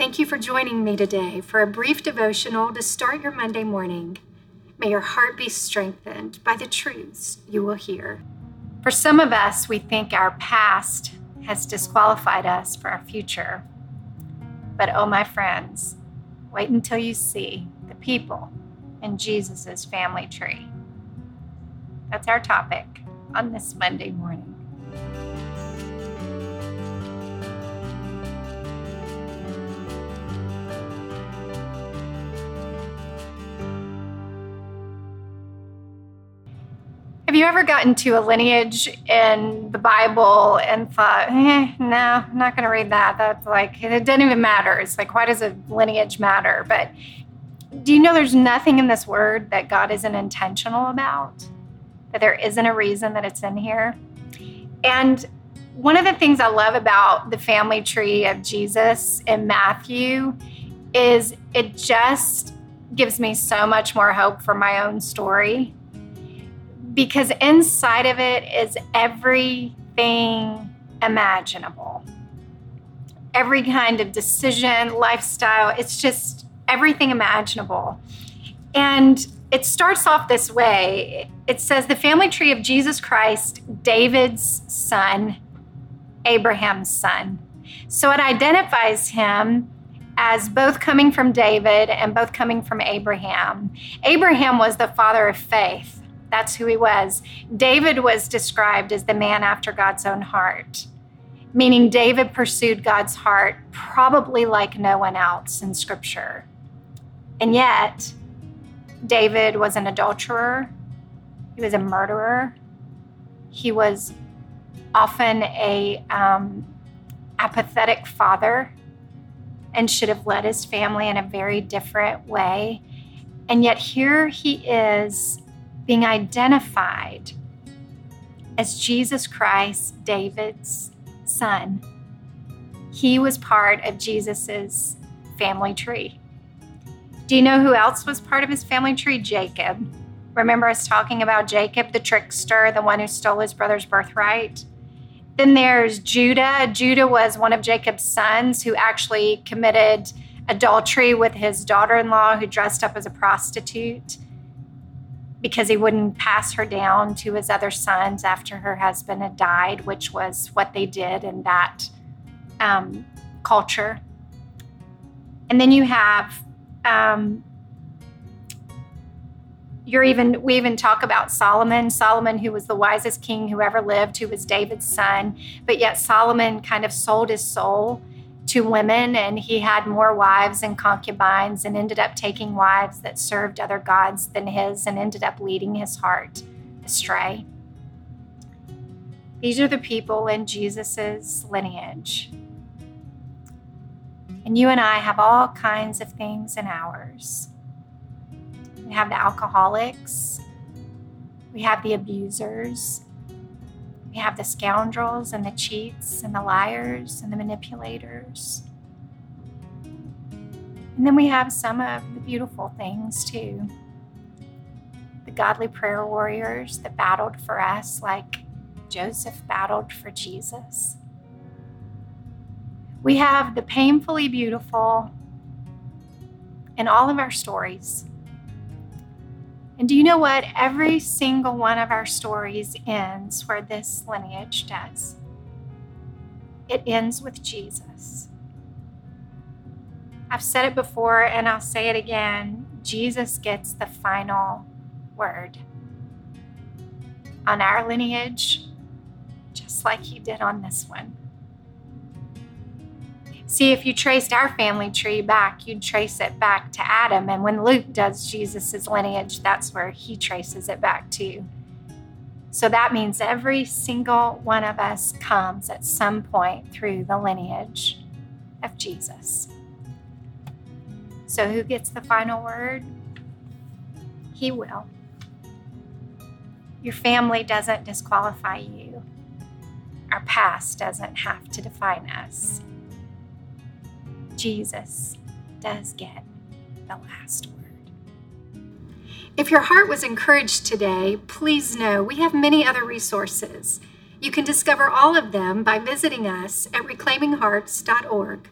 Thank you for joining me today for a brief devotional to start your Monday morning. May your heart be strengthened by the truths you will hear. For some of us, we think our past has disqualified us for our future. But oh, my friends, wait until you see the people in Jesus' family tree. That's our topic on this Monday morning. You ever gotten to a lineage in the Bible and thought, eh, no, I'm not going to read that? That's like, it doesn't even matter. It's like, why does a lineage matter? But do you know there's nothing in this word that God isn't intentional about? That there isn't a reason that it's in here? And one of the things I love about the family tree of Jesus in Matthew is it just gives me so much more hope for my own story because inside of it is everything imaginable. Every kind of decision, lifestyle, it's just everything imaginable. And it starts off this way it says, The family tree of Jesus Christ, David's son, Abraham's son. So it identifies him as both coming from David and both coming from Abraham. Abraham was the father of faith. That's who he was. David was described as the man after God's own heart, meaning David pursued God's heart probably like no one else in scripture. And yet, David was an adulterer, he was a murderer, he was often a um, apathetic father and should have led his family in a very different way. And yet, here he is being identified as Jesus Christ, David's son. He was part of Jesus's family tree. Do you know who else was part of his family tree? Jacob. Remember us talking about Jacob, the trickster, the one who stole his brother's birthright? Then there's Judah. Judah was one of Jacob's sons who actually committed adultery with his daughter in law, who dressed up as a prostitute because he wouldn't pass her down to his other sons after her husband had died, which was what they did in that um, culture. And then you have, um, you're even, we even talk about Solomon, Solomon, who was the wisest king who ever lived, who was David's son. But yet Solomon kind of sold his soul to women, and he had more wives and concubines, and ended up taking wives that served other gods than his, and ended up leading his heart astray. These are the people in Jesus' lineage. And you and I have all kinds of things in ours. We have the alcoholics, we have the abusers, we have the scoundrels and the cheats and the liars and the manipulators. And then we have some of the beautiful things too. The godly prayer warriors that battled for us, like Joseph battled for Jesus. We have the painfully beautiful in all of our stories. And do you know what? Every single one of our stories ends where this lineage does. It ends with Jesus. I've said it before and I'll say it again Jesus gets the final word on our lineage, just like he did on this one. See, if you traced our family tree back, you'd trace it back to Adam. And when Luke does Jesus' lineage, that's where he traces it back to. So that means every single one of us comes at some point through the lineage of Jesus. So who gets the final word? He will. Your family doesn't disqualify you. Our past doesn't have to define us. Jesus does get the last word. If your heart was encouraged today, please know we have many other resources. You can discover all of them by visiting us at reclaiminghearts.org.